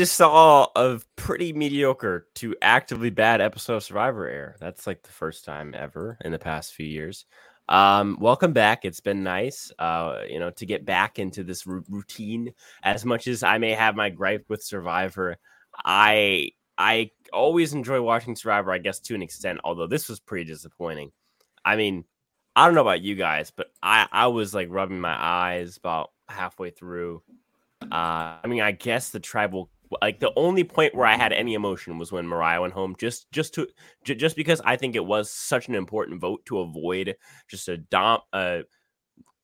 just saw a pretty mediocre to actively bad episode of Survivor Air. That's like the first time ever in the past few years. Um, welcome back. It's been nice, uh, you know, to get back into this r- routine. As much as I may have my gripe with Survivor, I I always enjoy watching Survivor. I guess to an extent, although this was pretty disappointing. I mean, I don't know about you guys, but I I was like rubbing my eyes about halfway through. Uh, I mean, I guess the tribal like the only point where I had any emotion was when Morriah went home, just just to j- just because I think it was such an important vote to avoid just a dom uh,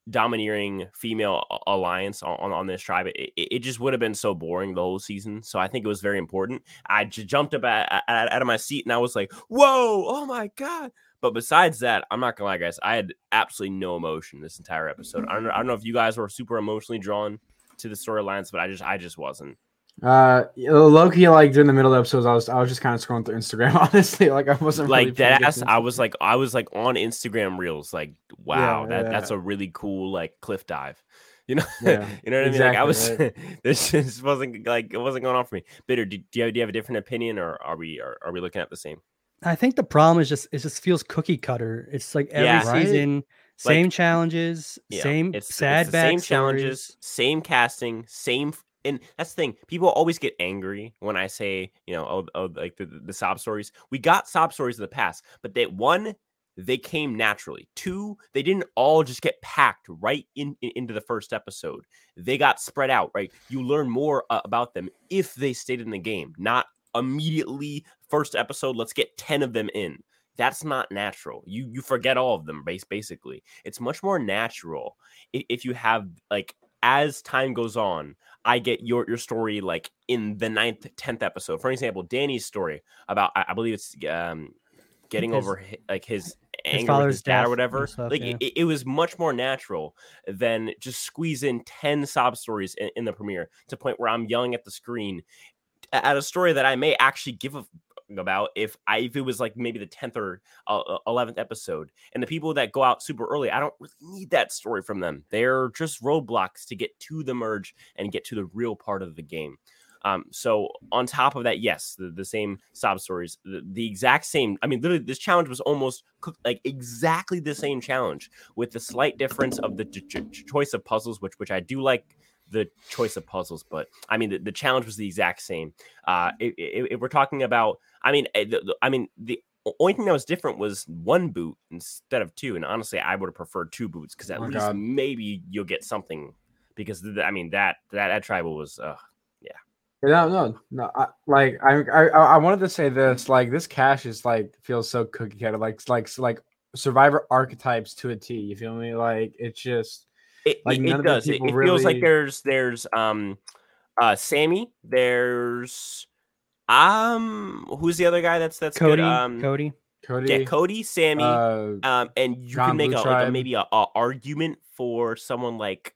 domineering female alliance on, on this tribe. It, it just would have been so boring the whole season. So I think it was very important. I jumped up at, at, out of my seat and I was like, "Whoa! Oh my god!" But besides that, I'm not gonna lie, guys. I had absolutely no emotion this entire episode. I don't, I don't know if you guys were super emotionally drawn to the storylines, but I just I just wasn't. Uh, Loki, like during the middle of episodes, I was I was just kind of scrolling through Instagram. Honestly, like I wasn't like really that. Ass, I was like I was like on Instagram Reels. Like wow, Yeah, that yeah. that's a really cool like cliff dive. You know, Yeah, you know what I mean. Like I was, exactly, this just wasn't like it wasn't going on for me. Bitter, do, do you have, do you have a different opinion, or are we are, are we looking at the same? I think the problem is just it just feels cookie cutter. It's like every Yeah. Right? season, same challenges, Yeah, same it's, sad it's the backstories. same challenges, same casting, same. And that's the thing. People always get angry when I say, you know, oh, oh like the, the, sob stories. We got sob stories in the past, but they one, they came naturally. Two, they didn't all just get packed right in, in- into the first episode. They got spread out. Right, you learn more uh, about them if they stayed in the game, not immediately first episode. Let's get ten of them in. That's not natural. You you forget all of them. Basically, it's much more natural i- if you have like as time goes on. I get your your story like in the ninth, tenth episode. For example, Danny's story about I, I believe it's um getting His- over hi- like his his anger with his dad or whatever. stuff, like yeah. it, it was much more natural than just squeeze in ten sob stories in, in the premiere to the point where I'm yelling at the screen at a story that I may actually give a about if I if it was like maybe the tenth or uh, eleventh episode, and the people that go out super early, I don't really need that story from them. They're just roadblocks to get to the merge and get to the real part of the game. Um, so on top of that, yes, the, the same sob stories, the, the exact same. I mean, literally, this challenge was almost cooked like exactly the same challenge, with the slight difference of the ch- ch- choice of puzzles, which which I do like the choice of puzzles, but I mean the, the challenge was the exact same. Uh, if, if, if we're talking about, I mean, eh, I mean the only thing that was different was one boot instead of two, and honestly, I would have preferred two boots because at Oh, least God. maybe you'll get something. Because I mean that that that tribal was uh, yeah. No, no, no. I, like I, I, I wanted to say this. Like this cash is like feels so cookie cutter. Like, like, like Survivor archetypes to a T. You feel me? Like it's just It, Like, it, it does. It, it feels like there's there's um uh Sami. There's um who's the other guy that's that's Cody, good? Um Cody. Cody. yeah, Cody, Sami. Uh, um and you John can make a, like a maybe a, a argument for someone like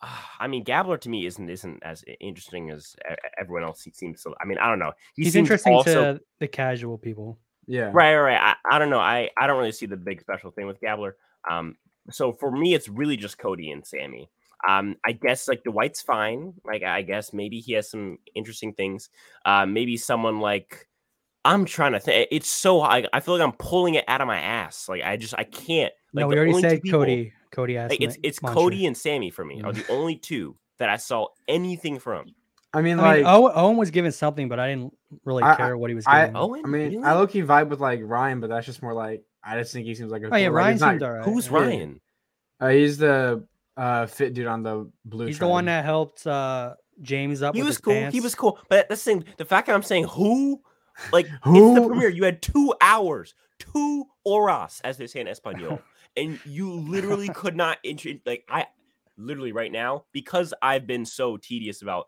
uh, I mean, Gabler to me isn't isn't as interesting as everyone else seems to. I mean, I don't know. He He's interesting also, to the casual people. yeah. Right, right, right. I, I don't know. I, I don't really see the big special thing with Gabler. Um, so for me, it's really just Cody and Sami. Um, I guess like the White's fine. Like I guess maybe he has some interesting things. Uh, maybe someone like I'm trying to think. It's so I, I feel like I'm pulling it out of my ass. Like I just I can't. Like no, we already said people- Cody. Cody asked. Like it's it's Mantra. Cody and Sami for me are the only two that I saw anything from. I mean, I like mean, Owen, Owen was given something, but I didn't really I- care what he was I- Owen, I mean, really? I low key vibe with like Ryan, but that's just more like I just think he seems like a. oh yeah, cool- like, Ryan he's not- seemed alright. who's yeah. Ryan? Uh, he's the uh fit dude on the blue. He's the one that helped uh, James up. He with was his cool. He was cool. But that's the thing. The fact that I'm saying who, like, it's the premiere. You had two hours, two horas, as they say in Espanol, and you literally could not intro. Like, I literally right now because I've been so tedious about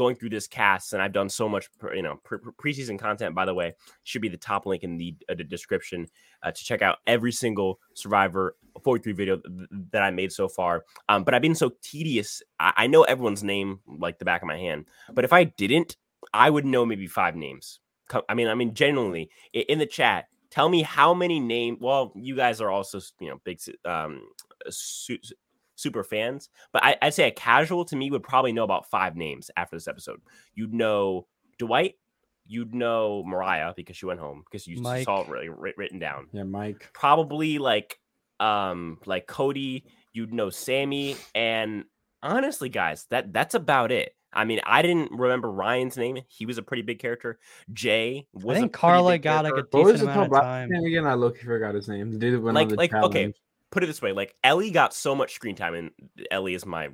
going through this cast, and I've done so much, you know, pre- pre- preseason content. By the way, should be the top link in the, uh, the description uh, to check out every single Survivor 43 video th- that I made so far. Um, but I've been so tedious. I-, I know everyone's name like the back of my hand, but if I didn't, I would know maybe five names. I mean, I mean, genuinely in the chat, tell me how many name. Well, you guys are also you know big um, super fans, but I, I'd say a casual to me would probably know about five names after this episode. You'd know Dwight, you'd know Morriah because she went home because you Mike. saw it really written down. Yeah, Mike. Probably like um like Cody, you'd know Sami, and honestly, guys, that that's about it. I mean, I didn't remember Ryan's name. He was a pretty big character. Jay was. I a think pretty Karla big got like a character. What was decent the amount top of black time. again? I look forgot his name. The dude that went Like- on the like, okay, challenge. Put it this way: like Elie got so much screen time, and Elie is my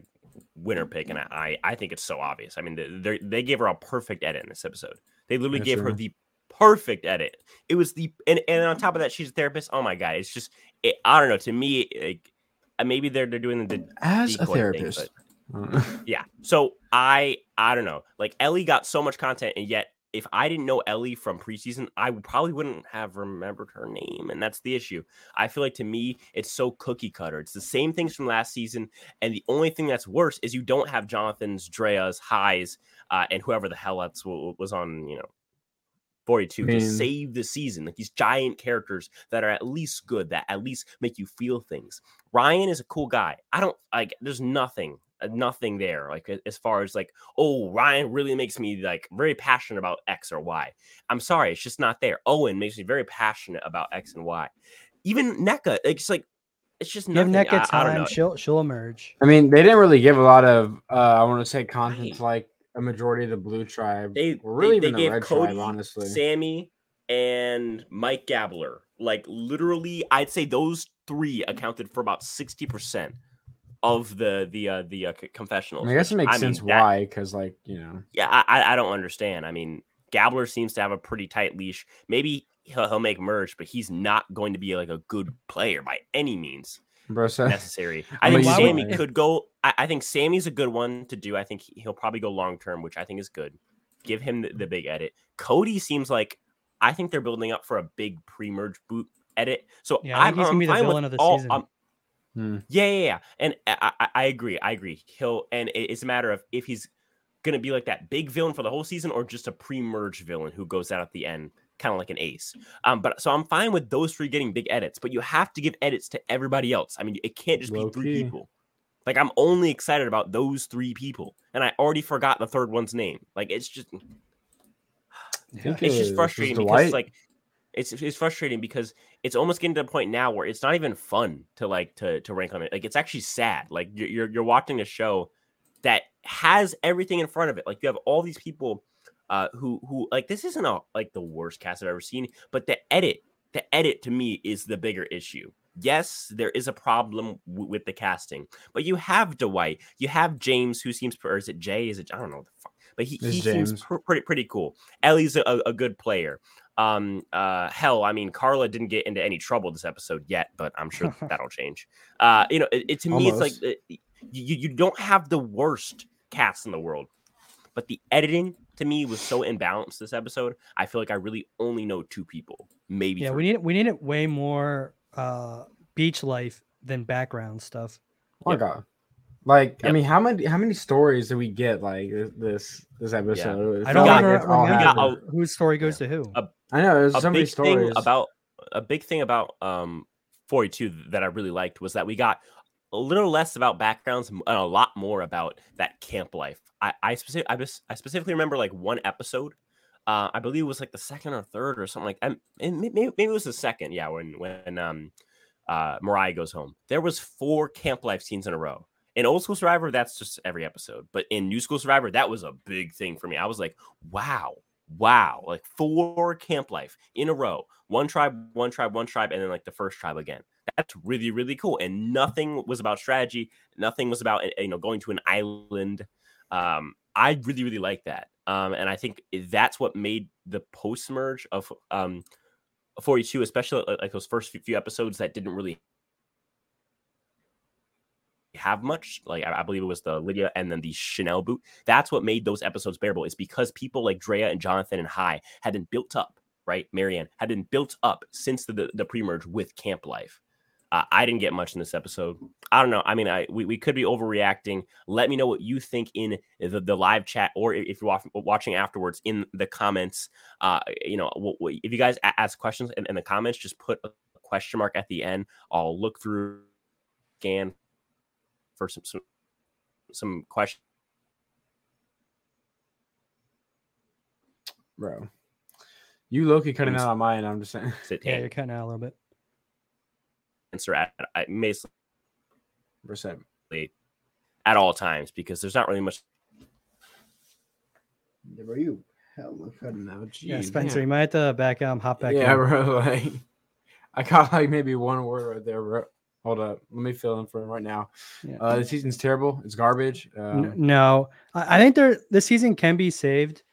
winner pick, and I I think it's so obvious. I mean, they they gave her a perfect edit in this episode. They literally Yeah, gave her the perfect edit. It was the and and on top of that, she's a therapist. Oh my god, it's just it, I don't know. To me, like, uh, maybe they're they're doing the As a thing, therapist. but- Uh, yeah. So I I don't know. Like Elie got so much content, and yet if I didn't know Elie from preseason, I probably wouldn't have remembered her name, and that's the issue. I feel like to me, it's so cookie cutter. It's the same things from last season, and the only thing that's worse is you don't have Jonathan's, Drea's, Hais, uh, and whoever the hell else was on, you know. 42 I mean- to save the season like these giant characters that are at least good that at least make you feel things ryan is a cool guy i don't like there's nothing nothing there like as far as like oh ryan really makes me like very passionate about x or y i'm sorry it's just not there owen makes me very passionate about x and y even Nneka, it's like it's just Give nothing. Nneka I, I don't time. know. She'll she'll emerge. I mean, they didn't really give a lot of. uh I want to say content Right. like a majority of the blue tribe. They or really they, even they the gave red Cody, tribe, honestly. Sami, and Mike Gabler. Like literally, I'd say those three accounted for about sixty percent of the the uh, the uh, confessionals. I guess it makes I mean, sense that- why, because like you know, Yeah, I, I- I don't understand. I mean, Gabler seems to have a pretty tight leash. Maybe he'll, he'll make merge, but he's not going to be like a good player by any means bro. So necessary. I I think Sami would- could go. I, I think Sami's a good one to do. I think he- he'll probably go long term, which I think is good. Give him the, the big edit. Cody seems like I think they're building up for a big pre-merge boot edit. So Yeah, I think I'm, he's gonna I'm be the fine with villain of the all- season. I'm- Hmm. yeah, yeah, yeah. And I, I, I agree. I agree. He'll and it's a matter of if he's gonna be like that big villain for the whole season or just a pre-merge villain who goes out at the end, kind of like an ace. Um, but so I'm fine with those three getting big edits, but you have to give edits to everybody else. I mean, it can't just Low be three key. people. Like I'm only excited about those three people, and I already forgot the third one's name. Like it's just it's just frustrating because like it's it's frustrating because it's almost getting to the point now where it's not even fun to like to to rank on it. Like it's actually sad. Like you're you're, you're watching a show that has everything in front of it. Like you have all these people uh who who like this isn't a like the worst cast I've ever seen, but the edit the edit to me is the bigger issue. Yes, there is a problem w- with the casting, but you have Dwight, you have James, who seems, or is it Jay? Is it I don't know, what the fuck. but he, he seems pr- pretty pretty cool. Elie's a, a good player. Um, uh, hell, I mean, Karla didn't get into any trouble this episode yet, but I'm sure that'll change. Uh, you know, it, it to me, it's like Almost. uh, you you don't have the worst cast in the world, but the editing to me was so imbalanced this episode. I feel like I really only know two people, maybe. Yeah, three. we need we need it way more uh beach life than background stuff. Oh my Yep. god. Like I mean, how many how many stories did we get like this this, this episode? It I don't got- all we got remember happened. whose story goes to who. A- I know there's a so many big stories thing about a big thing about um 42 that I really liked was that we got a little less about backgrounds and a lot more about that camp life. I I specific, I, just, I specifically remember like one episode. Uh, I believe it was like the second or third or something like and and maybe, maybe it was the second. Yeah, when when um uh Mariah goes home. There was four camp life scenes in a row. In Old School Survivor, that's just every episode. But in New School Survivor, that was a big thing for me. I was like, wow, wow, like four camp life in a row. One tribe, one tribe, one tribe, and then like the first tribe again. That's really, really cool. And nothing was about strategy. Nothing was about you know going to an island. Um, I really, really like that. Um, and I think that's what made the post merge of um 42, especially like- like those first few episodes that didn't really have much. Like I, I believe it was the Lydia and then the Chanel boot. That's what made those episodes bearable. Is because people like Drea and Jonathan and Hai had been built up, right? Maryanne had been built up since the the, the pre-merge with Camp Life. Uh, I didn't get much in this episode. I don't know. I mean, I we, we could be overreacting. Let me know what you think in the, the live chat, or if you're wa- watching afterwards in the comments. Uh, you know, if you guys ask questions in, in the comments, just put a question mark at the end. I'll look through, scan for some some, some questions. bro. You Loki cutting out on mine. I'm just saying. to Yeah, you're cutting out a little bit. answer at, at basically Percent. at all times because there's not really much. Yeah, bro, you hella cutting out. Yeah, Spencer, man. you might have to back out and hop back yeah, in. bro. Like, I caught like maybe one word right there, bro. Hold up, let me fill in for him right now. Yeah. Uh, the season's terrible. It's garbage. Um, no, I I think there this season can be saved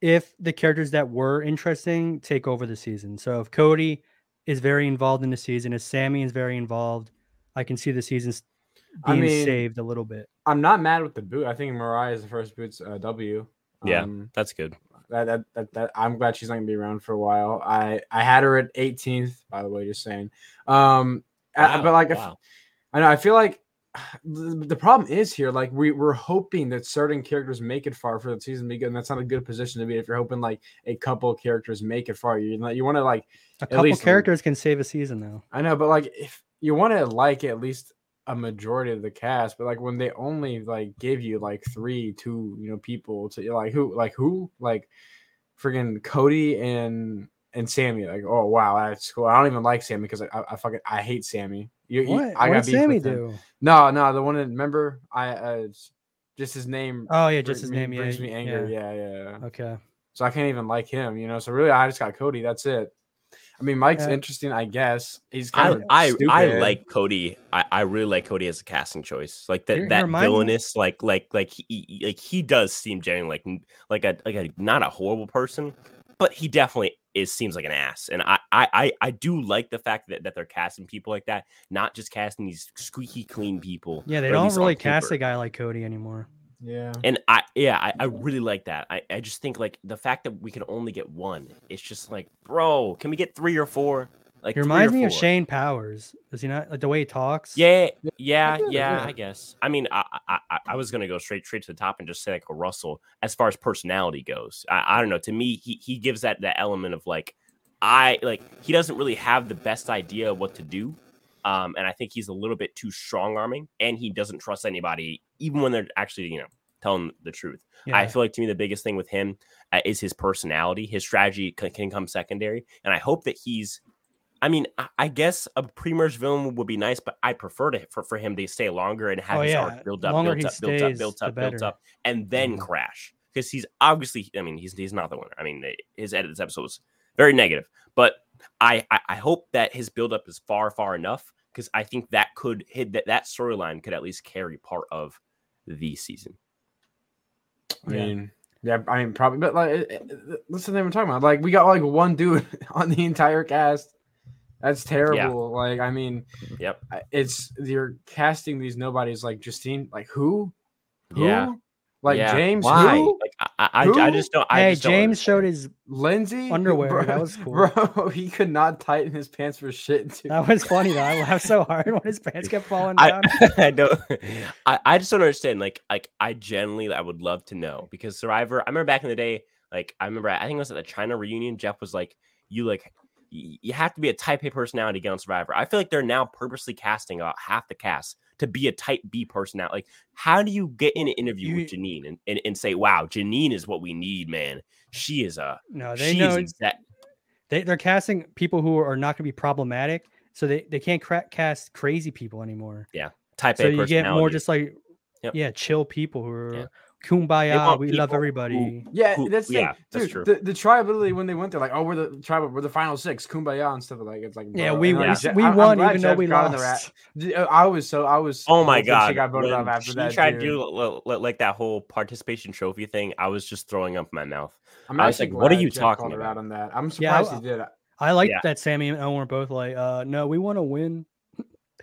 if the characters that were interesting take over the season. So if Cody is very involved in the season, if Sami is very involved, I can see the seasons I being mean- saved a little bit. I'm not mad with the boot. I think Morriah is the first boot's uh, W. Yeah. Um, That's good. that, that, that, that I'm glad she's not gonna be around for a while. I I had her at 18th, by the way, just saying. Um, I- Wow, but like, if. I know I feel like the, the problem is here. Like we we're hoping that certain characters make it far for the season to be good, and that's not a good position to be if you're hoping like a couple of characters make it far. You you want to like A couple least- characters can save a season though. I know, but like if you want to like at least a majority of the cast, but like when they only like give you like three, two, you know, people to like who, like who, like friggin' Cody and and Sami, like oh wow, that's cool. I don't even like Sami because I, I, I fucking I hate Sami. You, you- What, I what got did Sami with him. do? No, no, the one that remember I uh just his name. Oh yeah, just his me- name. Yeah, brings me anger. Yeah. Yeah, yeah. yeah. Okay. So I can't even like him, you know. So really, I just got Cody. That's it. I mean, Mike's Yeah. interesting, I guess. He's I kind of I, I like Cody. I, I really like Cody as a casting choice. Like He- that he that reminds me- villainous, like like like he he- like he does seem genuine, like like a like a not a horrible person, but he definitely is seems like an ass. And I I I, I do like the fact that, that they're casting people like that, not just casting these squeaky clean people. Yeah, they or at don't really cast paper. a guy like Cody anymore. Yeah. And I yeah, I, I really like that. I, I just think like the fact that we can only get one, it's just like, bro, can we get three or four? Like He reminds me of? Shane Powers. Does he not like the way he talks? Yeah, yeah, Yeah, yeah, yeah. I guess. I mean, I, I I- I was gonna go straight straight to the top and just say like a Russell as far as personality goes. I, I don't know. To me, he he gives that that element of like I like he doesn't really have the best idea of what to do. Um, and I think he's a little bit too strong arming, and he doesn't trust anybody, even when they're actually, you know, telling the truth. Yeah. I feel like to me the biggest thing with him uh, is his personality. His strategy can, can come secondary, and I hope that he's. I mean, I, I guess a pre-merge villain would be nice, but I prefer to for, for him to stay longer and have Oh, his yeah. arc build up, Longer built up, built up, stays, built up, built up, and then Mhm. crash because he's obviously. I mean, he's he's not the winner. I mean, eh, his edit this episode was very negative, but I I, I hope that his build up is far far enough because I think that could hit that that storyline could at least carry part of the season. I Yeah. mean, yeah, I mean, probably, but like, it- it- that's the thing we're talking about. Like, we got like one dude on the entire cast. That's terrible. Like, I mean, Yep. It's you're casting these nobodies like Justine. Like, who? Who? Yeah. Like Yeah, James? Why? Who? Like I, I, I just don't. I hey, just don't James showed his. Lindsay? Underwear, Bro, that was cool. Bro, he could not tighten his pants for shit. Dude. That was funny though. I laughed so hard when his pants kept falling down. I don't. I, I just don't understand. Like, like I genuinely, I would love to know because Survivor. I remember back in the day. Like, I remember. I think it was at the China reunion. Jeff was like, "You like, y- you have to be a Type A personality to get on Survivor." I feel like they're now purposely casting about half the cast to be a Type B personality. Like, how do you get in an interview with Jeanine and, and, and say, "Wow, Jeanine is what we need, man. She is a." No, they know exact- they, they're casting people who are not going to be problematic, so they, they can't cra- cast crazy people anymore. Yeah, type So A you get more just like, Yep. yeah, chill people who are Yeah. Kumbaya. We love people who- everybody. Yeah, Who- that's the thing. yeah, that's Dude, true. The, the tribe literally when they went there, like, oh, we're the tribe, we're the final six, kumbaya and stuff like it's like. Yeah, bro, we and, like, we, we I'm- I'm won glad even though we got on the lost. rat- uh, I was so I was. Oh my hoping god! She got voted when off after she that. tried dude. to do l- l- like that whole participation trophy thing. I was just throwing up my mouth. I'm I was like, what are you Jeff talking about? on that. I'm Yeah, surprised he did. I like Yeah. that Sami and Owen were both like, uh, no, we want to win.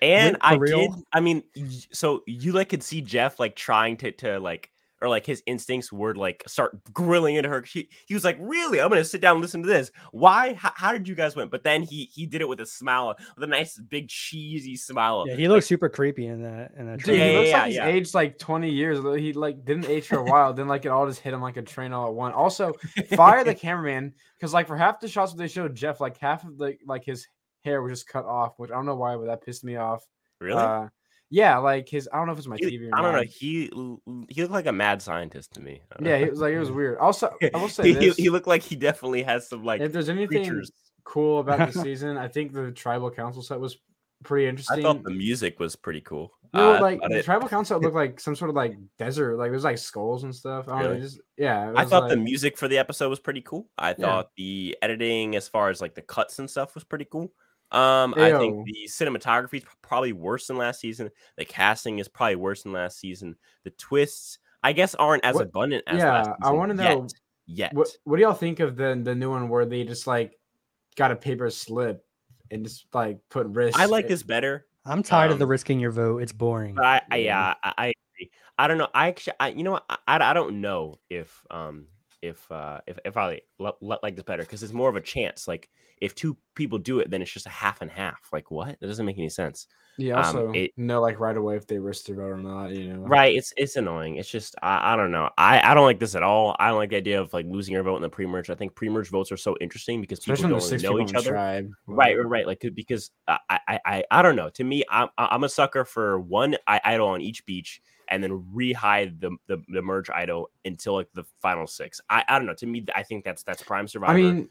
And for I real? did. I mean, so you like could see Jeff like trying to to like or like his instincts were like start grilling into her. He, he was like, "Really? I'm gonna sit down and listen to this. Why? How, how did you guys win?" But then he he did it with a smile, with a nice big cheesy smile. Yeah, he looks super creepy in that. In that Dude, trailer. Yeah, he looks yeah, like he's yeah. aged like 20 years. though He like didn't age for a while. then like it all just hit him like a train all at once. Also, fire the cameraman because like for half the shots they showed Jeff, like half of the like his hair was just cut off, which I don't know why, but that pissed me off. really? Uh, Yeah, like his I don't know if it's my He- TV or I don't know. He he looked like a mad scientist to me. Yeah, know. he was like it was weird. Also, I will say he, this: he looked like he definitely has some like if there's anything creatures. cool about the season, I think the tribal council set was pretty interesting. I thought the music was pretty cool. Uh, I like the it- tribal council looked like some sort of like desert, like there's like skulls and stuff. I don't know, Really? it just yeah. I thought the music for the episode was pretty cool. I thought the editing, as far as like the cuts and stuff, was pretty cool. Um, I think the cinematography is probably worse than last season. The casting is probably worse than last season. The twists, I guess, aren't as What- abundant as yeah, last I wanna know Yet, yet. What what do y'all think of the the new one where they just like got a paper slip and just like put risk? I like this better. I'm tired of the Um, risking your vote. It's boring. I, I Yeah. yeah, I, I. I don't know. I actually, I, you know? I, I I don't know if um if uh if if I li- li- like this better because it's more of a chance. Like if two people do it, then it's just a half and half. Like what? That doesn't make any sense. Yeah, um, also it- know like right away if they risk their vote or not. You know, Right? It's it's annoying. It's just I, I don't know. I I don't like this at all. I don't like the idea of like losing your vote in the pre-merge. I think pre-merge votes are so interesting because people Especially don't really know people each other. tribe. Right, right, right. Like because I, I, I, I don't know. To me, I'm, I'm a sucker for one i- idol on each beach, and then rehide the, the the merge idol until like the final six. I, I don't know. To me, I think that's that's prime survivor. I mean,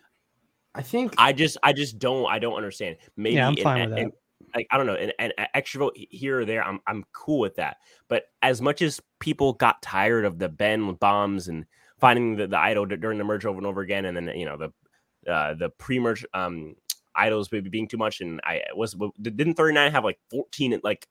I think I just, I just don't, I don't understand. Maybe, Yeah, I'm fine an- with an- like I don't know, an, an extra vote here or there, I'm, I'm cool with that. But as much as people got tired of the Ben bombs and finding the, the idol during the merge over and over again, and then you know the uh, the pre-merge um idols maybe being too much, and I was didn't 39 have like 14 like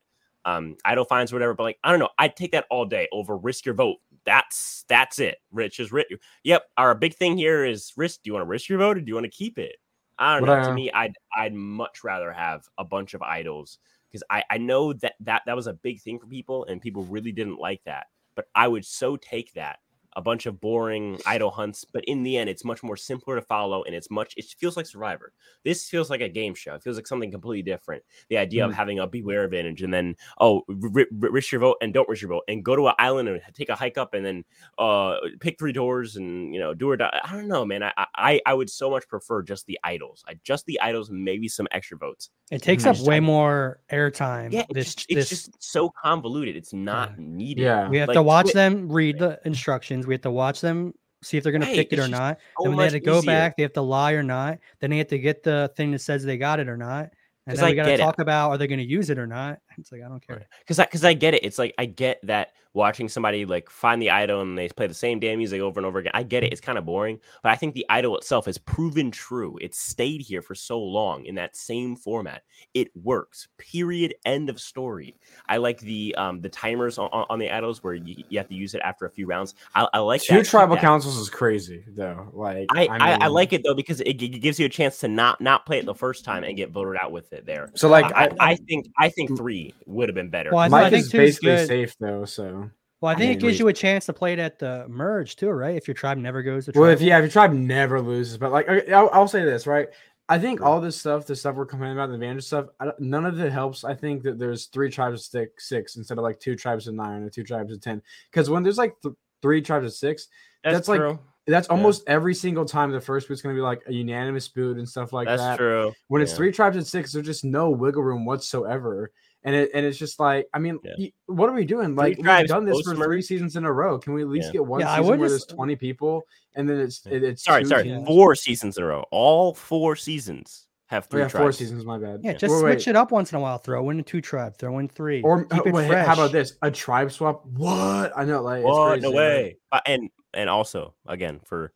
um idol finds or whatever, but like I don't know, I'd take that all day over risk your vote. That's that's it. Rich is rich. Yep. Our big thing here is risk. Do you want to risk your vote or do you want to keep it? I don't know. to me, I'd I'd much rather have a bunch of idols because I I know that that that was a big thing for people and people really didn't like that. But I would so take that a bunch of boring idol hunts. But in the end, it's much more simpler to follow and it's much. It feels like Survivor. This feels like a game show. It feels like something completely different. The idea of Mm. having a beware advantage and then oh ri- ri- risk your vote and don't risk your vote and go to an island and take a hike up and then uh pick three doors and you know do or die. I don't know, man. I I I would so much prefer just the idols. I just the idols, maybe some extra votes. It takes Mhm. up way more airtime. Yeah, this it's, just, it's just so convoluted. It's not needed. Yeah. we have like, to watch Twi- them read the instructions. We have to watch them see if they're going to pick it it's or not. so then when they have to go easier. back, they have to lie or not. Then they have to get the thing that says they got it or not. And then I we got to get it. talk about are they going to use it or not. It's like I don't care. because I because I get it. It's like I get that watching somebody like find the idol and they play the same damn music over and over again. I get it. It's kind of boring, but I think the idol itself has proven true. It's stayed here for so long in that same format. It works. Period. End of story. I like the um the timers on, on on the idols where you, you have to use it after a few rounds. I, I like two that. Tribal that. councils is crazy though. Like I, I, I mean- like it though because it, g- gives you a chance to not not play it the first time and get voted out with it there. So like I, I, I think I think three would have been better. Well, I, Mike I think is basically good. safe though. So Well, I think I it gives agree. you a chance to play it at the merge too, right? If your tribe never goes to well, if yeah, if your tribe never loses, but like okay, I'll, I'll say this right. I think all this stuff, the stuff we're complaining about, the advantage stuff, I don't- none of it helps. I think that there's three tribes of stick six instead of like two tribes of nine or two tribes of ten. Because when there's like th- three tribes of six, that's like- true. that's almost every single time the first boot's gonna be like a unanimous boot and stuff like That's that. That's true. When it's three tribes of six, there's just no wiggle room whatsoever. And it and it's just like, I mean, Yeah. y- what are we doing? Like we've done this for post-merge? three seasons in a row. Can we at least Yeah. get one Yeah, I season would where just- there's 20 people and then it's it, it's Sorry, two sorry. teams? Four seasons in a row. All four seasons have Oh, three yeah, tribes. four seasons. My bad. yeah, Yeah. just Wait, switch wait. it up once in a while. Throw in a two tribe, throw in three. Or keep uh, it wait, fresh. how about this? A tribe swap? What? I know, like it's What? crazy, No like- way. Uh, and and also again for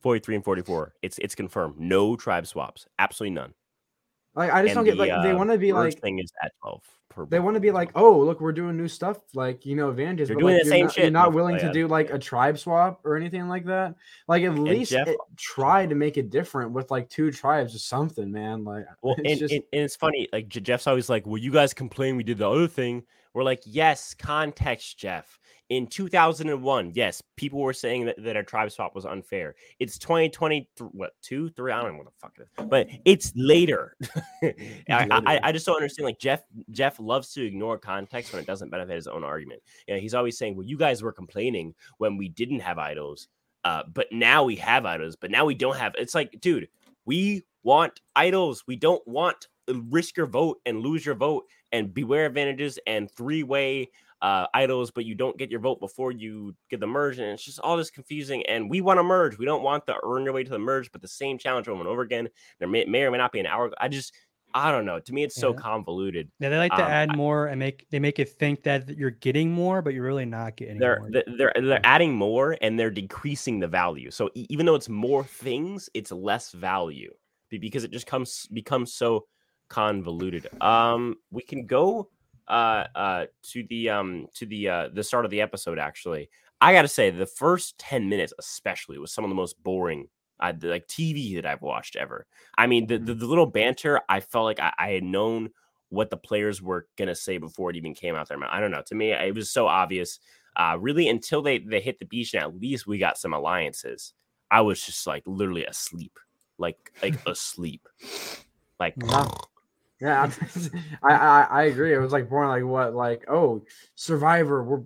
43 and 44, it's it's confirmed. No tribe swaps. Absolutely none. Like I just And don't get the, like they uh, want to be like thing is at 12 per they want to be like, oh, look, we're doing new stuff, like you know, advantages. You're but, doing like, the same not, shit, You're not willing to do like a tribe swap or anything like that. Like at least Jeff- it, try to make it different with like two tribes or something, man. Like Well, it's and, just and, and it's funny. Like Jeff's always like, "Well, you guys complain we did the other thing." We're like, "Yes, context, Jeff." In 2001, yes, people were saying that, that a tribe swap was unfair. It's 2020, what two, three? I don't know what the fuck it is, but it's later. I, I. I just don't understand. Like Jeff, Jeff loves to ignore context when it doesn't benefit his own argument. Yeah, he's always saying, "Well, you guys were complaining when we didn't have idols, uh, but now we have idols, but now we don't have." It's like, dude, we want idols. We don't want risk your vote and lose your vote and beware advantages and three way uh, idols, but you don't get your vote before you get the merge, and it's just all this confusing. And we want to merge. We don't want to earn your way to the merge, but the same challenge over and over again. There may, may or may not be an hour. I just I don't know. To me, it's so convoluted. Yeah, they like to Um, add more and make they make it think that you're getting more, but you're really not getting They're more. they're they're, adding more and they're decreasing the value. So even though it's more things, it's less value because it just comes becomes so convoluted. Um, we can go uh uh to the um to the uh the start of the episode. Actually, I got to say the first ten minutes especially was some of the most boring. Uh, the, like TV that I've watched ever. I mean, the, the, the little banter, I felt like I, I had known what the players were gonna say before it even came out their mouth. I don't know. To me, it was so obvious. Uh, really, until they they hit the beach, and at least we got some alliances. I was just like literally asleep, like like asleep, like Yeah. I, I I agree. It was like born like what like oh Survivor we're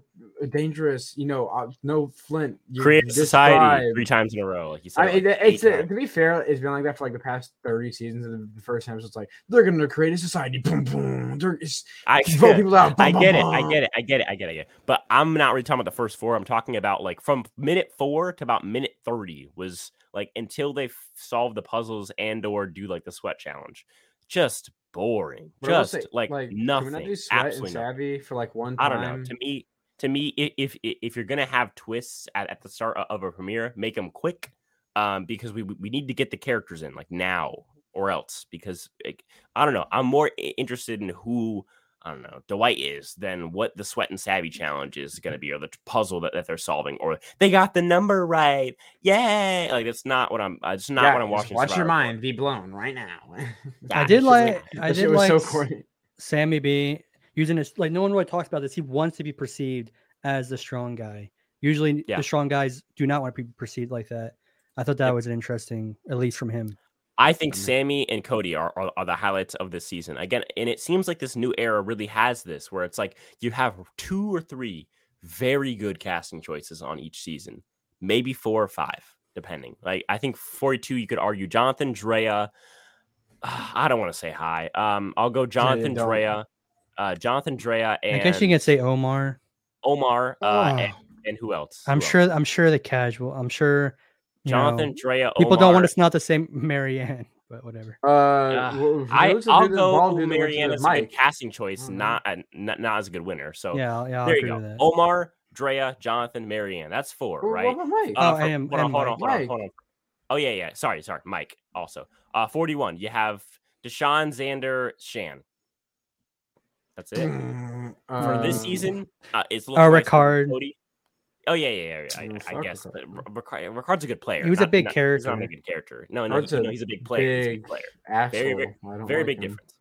dangerous. You know, uh, no Flint. You, create society three times in a row. Like you said, I mean, like it's eight uh, to be fair, it's been like that for like the past thirty seasons. And the first time it's like they're gonna create a society. Boom, boom. They're it's, I vote people out. I get bum, it. I get it. I get it. I get it. I get it. But I'm not really talking about the first four. I'm talking about like from minute four to about minute 30 was like until they f- solve the puzzles and or do like the sweat challenge. Just boring. Will Just say, like, Can we nothing. not sweat and Absolutely nothing. savvy for like one I don't know. To me, to me, i- if if you're gonna have twists at, at the start of a premiere, make them quick, um, because we we need to get the characters in like now or else. Because like, I don't know, I'm more interested in who I don't know Dwight is then what the sweat and savvy challenge is gonna be or the puzzle that, that they're solving or they got the number right. Yay! Like that's not what I'm. Uh, it's not Yeah, what I'm watching. Watch your Survivor for. mind be blown right now. I did like I did like so corny. Sami B using this like no one really talks about this. He wants to be perceived as the strong guy. Usually Yeah. the strong guys do not want to be perceived like that. I thought that Yep. was an interesting, at least from him. I think Sami and Cody are, are are the highlights of this season. Again, and it seems like this new era really has this, where it's like you have two or three very good casting choices on each season, maybe four or five, depending. Like I think forty-two, you could argue Jonathan Drea. I don't want to say Hai. Um, I'll go Jonathan don't. Drea, uh, Jonathan Drea, and I guess you can say Omar. Omar, uh, and, Oh. and who else? I'm Who else? sure. I'm sure the casual. I'm sure. You know, Jonathan Drea. people don't want Omar, us not to say Maryanne, but whatever. Uh, Uh, well, I, I'll go bald dude that went to Maryanne the as a good casting choice, Mhm. not, a, not not as a good winner. So yeah, I'll- yeah, I'll there you go. Omar, Drea, Jonathan, Maryanne. That's four, Well, right? what about Mike? Oh, for- and- hold on, and hold on, hold on, hold on. Oh yeah, yeah. Sorry, sorry. Mike also. Uh, forty-one. You have Deshawn, Xander, Shan. That's it Mm, for this um, season. Uh, it's Uh, like it's gonna Ricard. Cody. Oh yeah, yeah, yeah. I, I guess Ricard, but Ricard, Ricard's a good player. He was a big not- He's not a character. good character. No, no, Ricard's no, he's a big player. He's a big big player. Asshole. Very, very- very like big him. difference.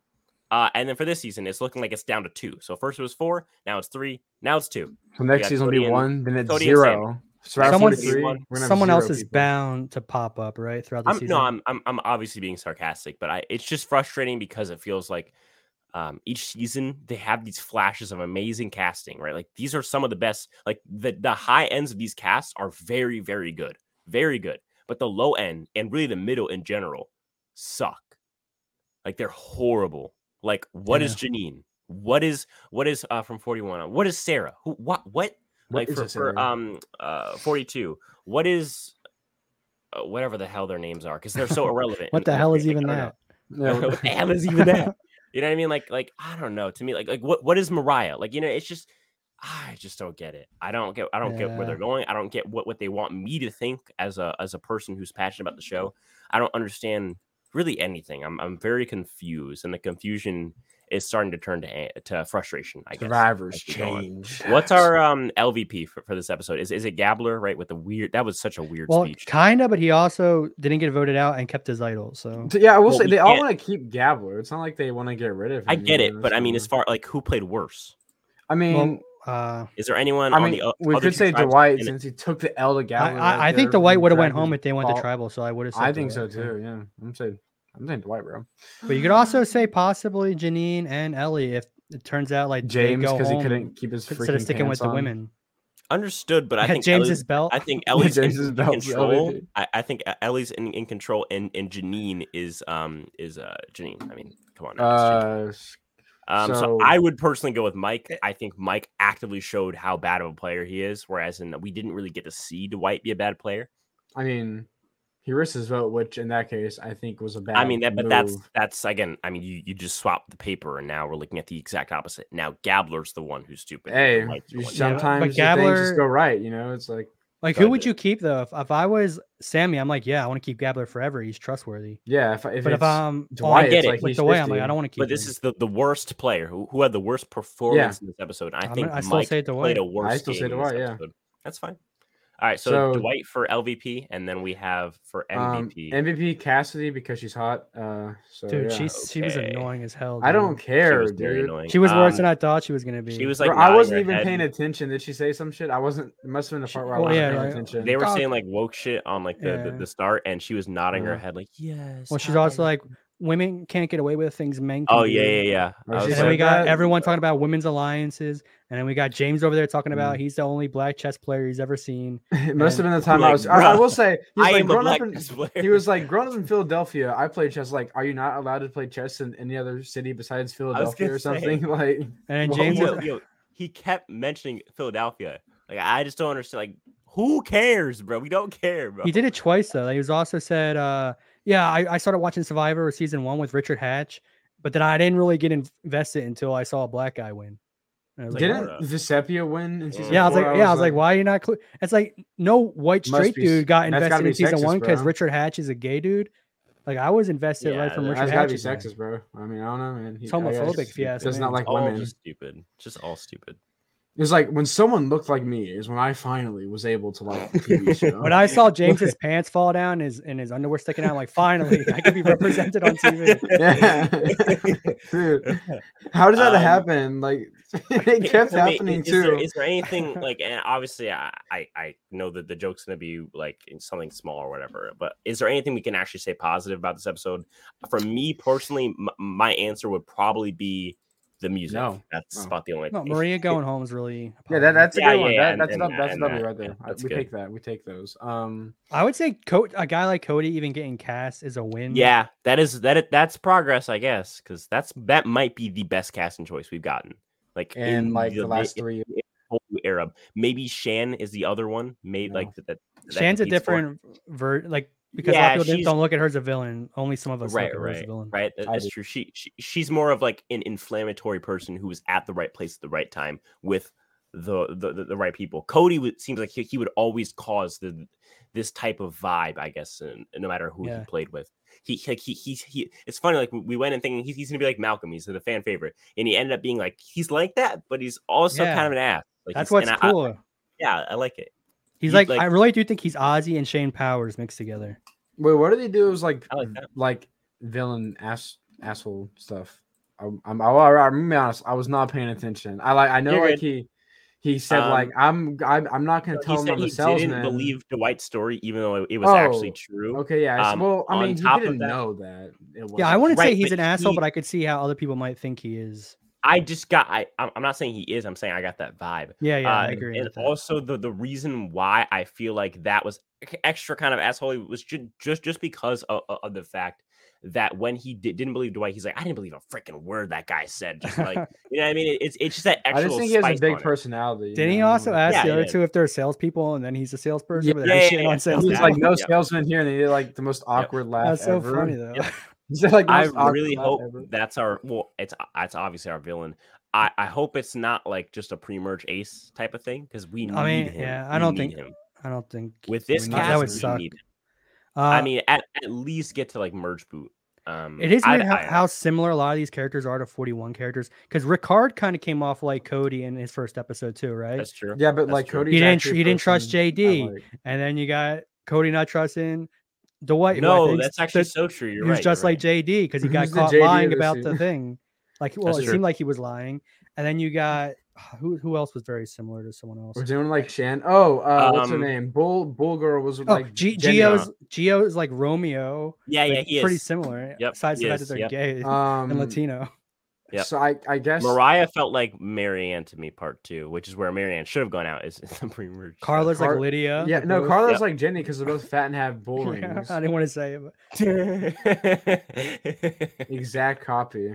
Uh, and then for this season, it's looking like it's down to two. So first it was four, now it's three, now it's two. So next season will be one, then it's Cody zero. Survivor Someone's- 43, One- we're gonna have Someone else zero is people. bound to pop up, right? Throughout the I'm, season. no, I'm, I'm I'm obviously being sarcastic, but I it's just frustrating because it feels like um, each season they have these flashes of amazing casting, right? Like these are some of the best. Like the the high ends of these casts are very very good, very good, but the low end and really the middle in general suck. Like they're horrible. Like what is Jeanine? What is what is uh from forty one? What is Sara? Who what what What like for, for um uh 42 what is uh, whatever the hell their names are because they're so irrelevant what the hell is even I don't know. that? Yeah, what the hell is even that you know what i mean? Like like i don't know to me like like what what is mariah? Like you know it's just i just don't get it. I don't get i don't get where they're going. I don't get what what they want me to think as a as a person who's passionate about the show. I don't understand really anything. I'm i'm very confused and the confusion is starting to turn to to frustration i guess Survivors as we on. change. What's our um LVP for, for this episode? Is is it Gabler, right? With the weird that was such a weird Well, speech. kinda, but he also didn't get voted out and kept his idol. So So, yeah, I will Well, say they all want to keep Gabler. It's not like they want to get rid of him. I get it, but I mean, as far like who played worse? I mean, well, uh, Is there anyone I on mean, the we could say tribes Dwight since he took the L to I, Gabler. I, right I think there Dwight would have went home if they went to tribal. So I would have. I think so too. Yeah, I'm saying I'm saying Dwight, bro. But you could also say possibly Jeanine and Elie if it turns out like James because he couldn't keep his freaking instead of freaking sticking with pants the women. Understood, but I think James's Elie's, belt. I think Elie's in, James's in belt's control. elevated. I, I think Elie's in, in control, and and Jeanine is um is uh Jeanine. I mean, Come on. now. Uh, Um, so, So- I would personally go with Mike. Eh I think Mike actively showed how bad of a player he is, whereas in we didn't really get to see Dwight be a bad player. I mean, he risked his vote, which in that case I think was a bad. I mean, that, but that's move. that's again. I mean, you, you just swap the paper, and now we're looking at the exact opposite. Now Gabler's the one who's stupid. Hey, Mike's you one- Yeah, but sometimes Gabler- just go right. You know, it's like Like, who would you keep though? If, if I was Sami, I'm like, yeah, I want to keep Gabler forever. He's trustworthy. yeah. If, if but if I'm Dwight, I get it. like with he's the way I'm like, I don't want to keep. But this is the, the worst player who, who had the worst performance in this episode. I I'm think gonna- I still Mike say played Dwight. a worse I still say game in this Dwight, yeah. episode. That's fine. All right, so, So- Dwight for LVP, and then we have for um, MVP. MVP Cassidy because she's hot. Uh, so dude. yeah. She's she was annoying as hell. I don't She care, was dude. annoying. She was worse Um, than I thought she was gonna be. She was like, Bro, I wasn't even head. paying attention. Did she say some shit? I wasn't. It must have been the part where I wasn't yeah, paying like, attention. They were God. saying like woke shit on like the, the, Yeah. the start, and she was nodding her head like yes. Well, she's also hi." like, women can't get away with things men can oh do. yeah, yeah, yeah. I she was And then we got everyone talking about women's alliances, and then we got James over there talking about Mm. he's the only black chess player he's ever seen. it must have been the time I Like, was. I, I will say, he was I like am a growing up black in. player. He was like growing up in Philadelphia. I played chess. Like, are you not allowed to play chess in any other city besides Philadelphia gonna or say. something? Like, And Well, James, yo, was- yo, he kept mentioning Philadelphia. Like I just don't understand. Like who cares, bro? We don't care, bro. he did it twice though. like, He was also said, uh, "Yeah, I, I started watching Survivor season one with Richard Hatch, but then I didn't really get invested until I saw a black guy win." And I was like, didn't Vecepia win in season yeah, I was four? like, yeah, I was like, why are you not? Cl-? It's like no white straight be dude got invested in season sexist, one because. Richard Hatch is a gay dude. Like I was invested Yeah, right from that- Richard That's gotta Hatch. be is black. sexist, bro. I mean, I don't know, man. He, It's I homophobic if you ask Does not like all women. just stupid. Just all stupid. It's like when someone looked like me is when I finally was able to like a TV show. When I saw James's pants fall down, his and his underwear sticking out, I'm like, finally, I can be represented on TV. yeah, dude, how does that Um, happen? Like, it kept For me, happening is too. is there anything like? And obviously, I, I I know that the joke's gonna be like in something small or whatever. But is there anything we can actually say positive about this episode? For me personally, m- my answer would probably be the music. No. That's No. about the only. No, thing. Maria going home is really. a Yeah, that, that's a Yeah, good one. yeah, That, and- that's and not that- that's and W that, right there. I- that's we good. take that. We take those. Um, I would say Co- a guy like Cody even getting cast is a win. Yeah, that is that. That's progress, I guess, because that's that might be the best casting choice we've gotten. Like and in like the last in three. the whole era. Maybe Shan is the other one. Made No. like that. that Shan's a competes for it. different ver like because a lot of people she's- don't look at her as a villain. Only some of us right, look at her as a right, villain. right. That's true. She, she she's more of like an inflammatory person who was at the right place at the right time with the the, the, the right people. Cody would, seems like he, he would always cause the this type of vibe, I guess, and, no matter who Yeah. he played with. He like he he he. It's funny, like we went in thinking he's, he's gonna be like Malcolm. He's the fan favorite, and he ended up being like he's like that, but he's also Yeah. kind of an ass. Like That's what's and I- I- yeah, I like it. He's he's like, like- I really do think he's Ozzy and Shane Powers mixed together. Wait, what did he do? It was like like like villain ass asshole stuff. I'm I'm I'll, I'm gonna be honest. I was not paying attention. I like I know You're like good. he he said like Um, I'm I'm, I'm not gonna He tell him said I'm a he salesman. didn't believe Dwight's story, even though it was actually Oh, true. Okay, yeah. Um, well, I mean, he didn't that- know that. It Yeah, I wasn't- wouldn't say he's but an asshole, but I could see how other people might think he is. I just got. I. I'm I'm not saying he is. I'm saying I got that vibe. Yeah, yeah, I Uh, agree. And also the the reason why I feel like that was extra kind of asshole was just just just because of, of- of the fact that when he did, didn't believe Dwight, he's like, I didn't believe a freaking word that guy said. Just like you know, what I mean, it's it's just that I just think he has a big personality. Didn't he also ask Yeah, the other yeah. two if they're salespeople and then he's a salesperson? Yeah, but yeah, shitting yeah, yeah. He was salespeople? like no Yeah. salesman here, and they did like the most awkward laugh That's so ever. funny though. Yep. He said, like, I really hope ever. that's our well. It's it's obviously our villain. I, I hope it's not like just a pre-merge ace type of thing because we need I mean, him. yeah, I We don't think- him I don't think with this cast. that would we suck. need him. Uh, I mean, at, at least get to like merge boot. Um, It is I- weird how, I- how similar a lot of these characters are to 41 characters because Ricard kind of came off like Cody in his first episode too, right? That's true. Yeah, but That's like. Cody, He didn't he didn't trust JD. like. And then you got Cody not trusting Dwight. who No, think that's actually that so true. You're he was right. just like right. JD because he got Who's caught lying of the about the thing. Like, well, That's it true. seemed like he was lying. And then you got who who else was very similar to someone else? Was anyone like Shan? Oh, uh, what's her Um, name? Bull Bull Girl was Oh, like G- Geo's Geo is like Romeo. Yeah, yeah, like, he pretty is. similar. Yep, Besides he the fact that they're yep. gay um, and Latino. Yep. So I I guess Morriah felt like Maryanne to me, part two, which is where Maryanne should have gone out. Is the pre-merge? Karla's Car- like Lydia. yeah no both- Karla's Yep. like Jenny because they're both fat and have bull rings. I didn't want to say it. But... Exact copy.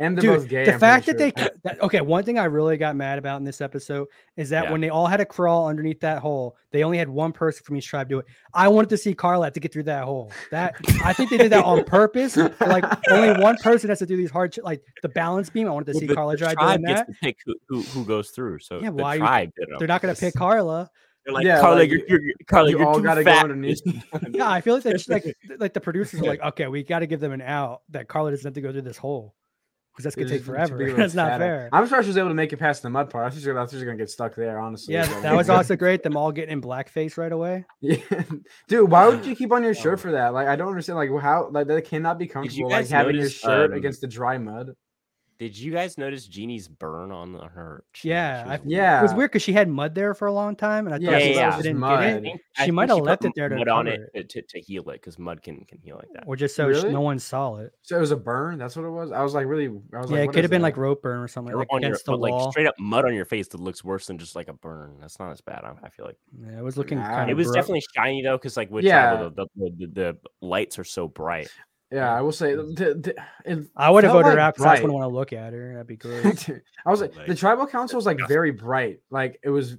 And they're Dude, both gay. the I'm fact that pretty they that, okay, one thing I really got mad about in this episode is that Yeah. when they all had to crawl underneath that hole, they only had one person from each tribe do it. I wanted to see Karla have to get through that hole. That I think they did that on purpose. Like only one person has to do these hard, sh- like the balance beam. I wanted to Well, see the- Karla the try doing gets that. to pick who, who, who goes through. So Yeah, the why you- tribe did it on They're not going to pick Karla. They're like, Yeah, Karla, like, you're, you- you're, Karla, you you're all too gotta go fat. underneath. Yeah, I feel like that's like like the producers are like, okay, we got to give them an out that Karla doesn't have to go through this hole because that's gonna take just too big forever. of That's not fair. I'm surprised she was able to make it past the mud part. I was just gonna, I was just gonna get stuck there, honestly. Yeah, that was also great. Them all getting in blackface right away. Yeah, dude, why would you keep on your shirt for that? Like, I don't understand. Like, how like that cannot be comfortable. Like guys having your shirt um, against the dry mud. Did you guys notice Jeanine's burn on the- her? chin? Yeah, I- Yeah, It was weird because she had mud there for a long time, and I thought so she that was just just didn't mud. get it, think- She might have left it there to mud on cover it to, to heal it because mud can can heal like that. or just so sh- Really? no one saw it. so it was a burn. That's what it was. I was like, really. I was Yeah, like, it could have been that? like rope burn or something, Or like on your, against the but like wall. straight up mud on your face that looks worse than just like a burn. That's not as bad. I, I feel like yeah, it was looking Nah. kind it of. was definitely shiny though, because like with Yeah. tribal, the, the, the, the lights are so bright. Yeah, I will say. The, the, it I would have felt voted her like out because I just wouldn't want to look at her. That'd be great. I was like, the tribal council was like very bright. Like it was,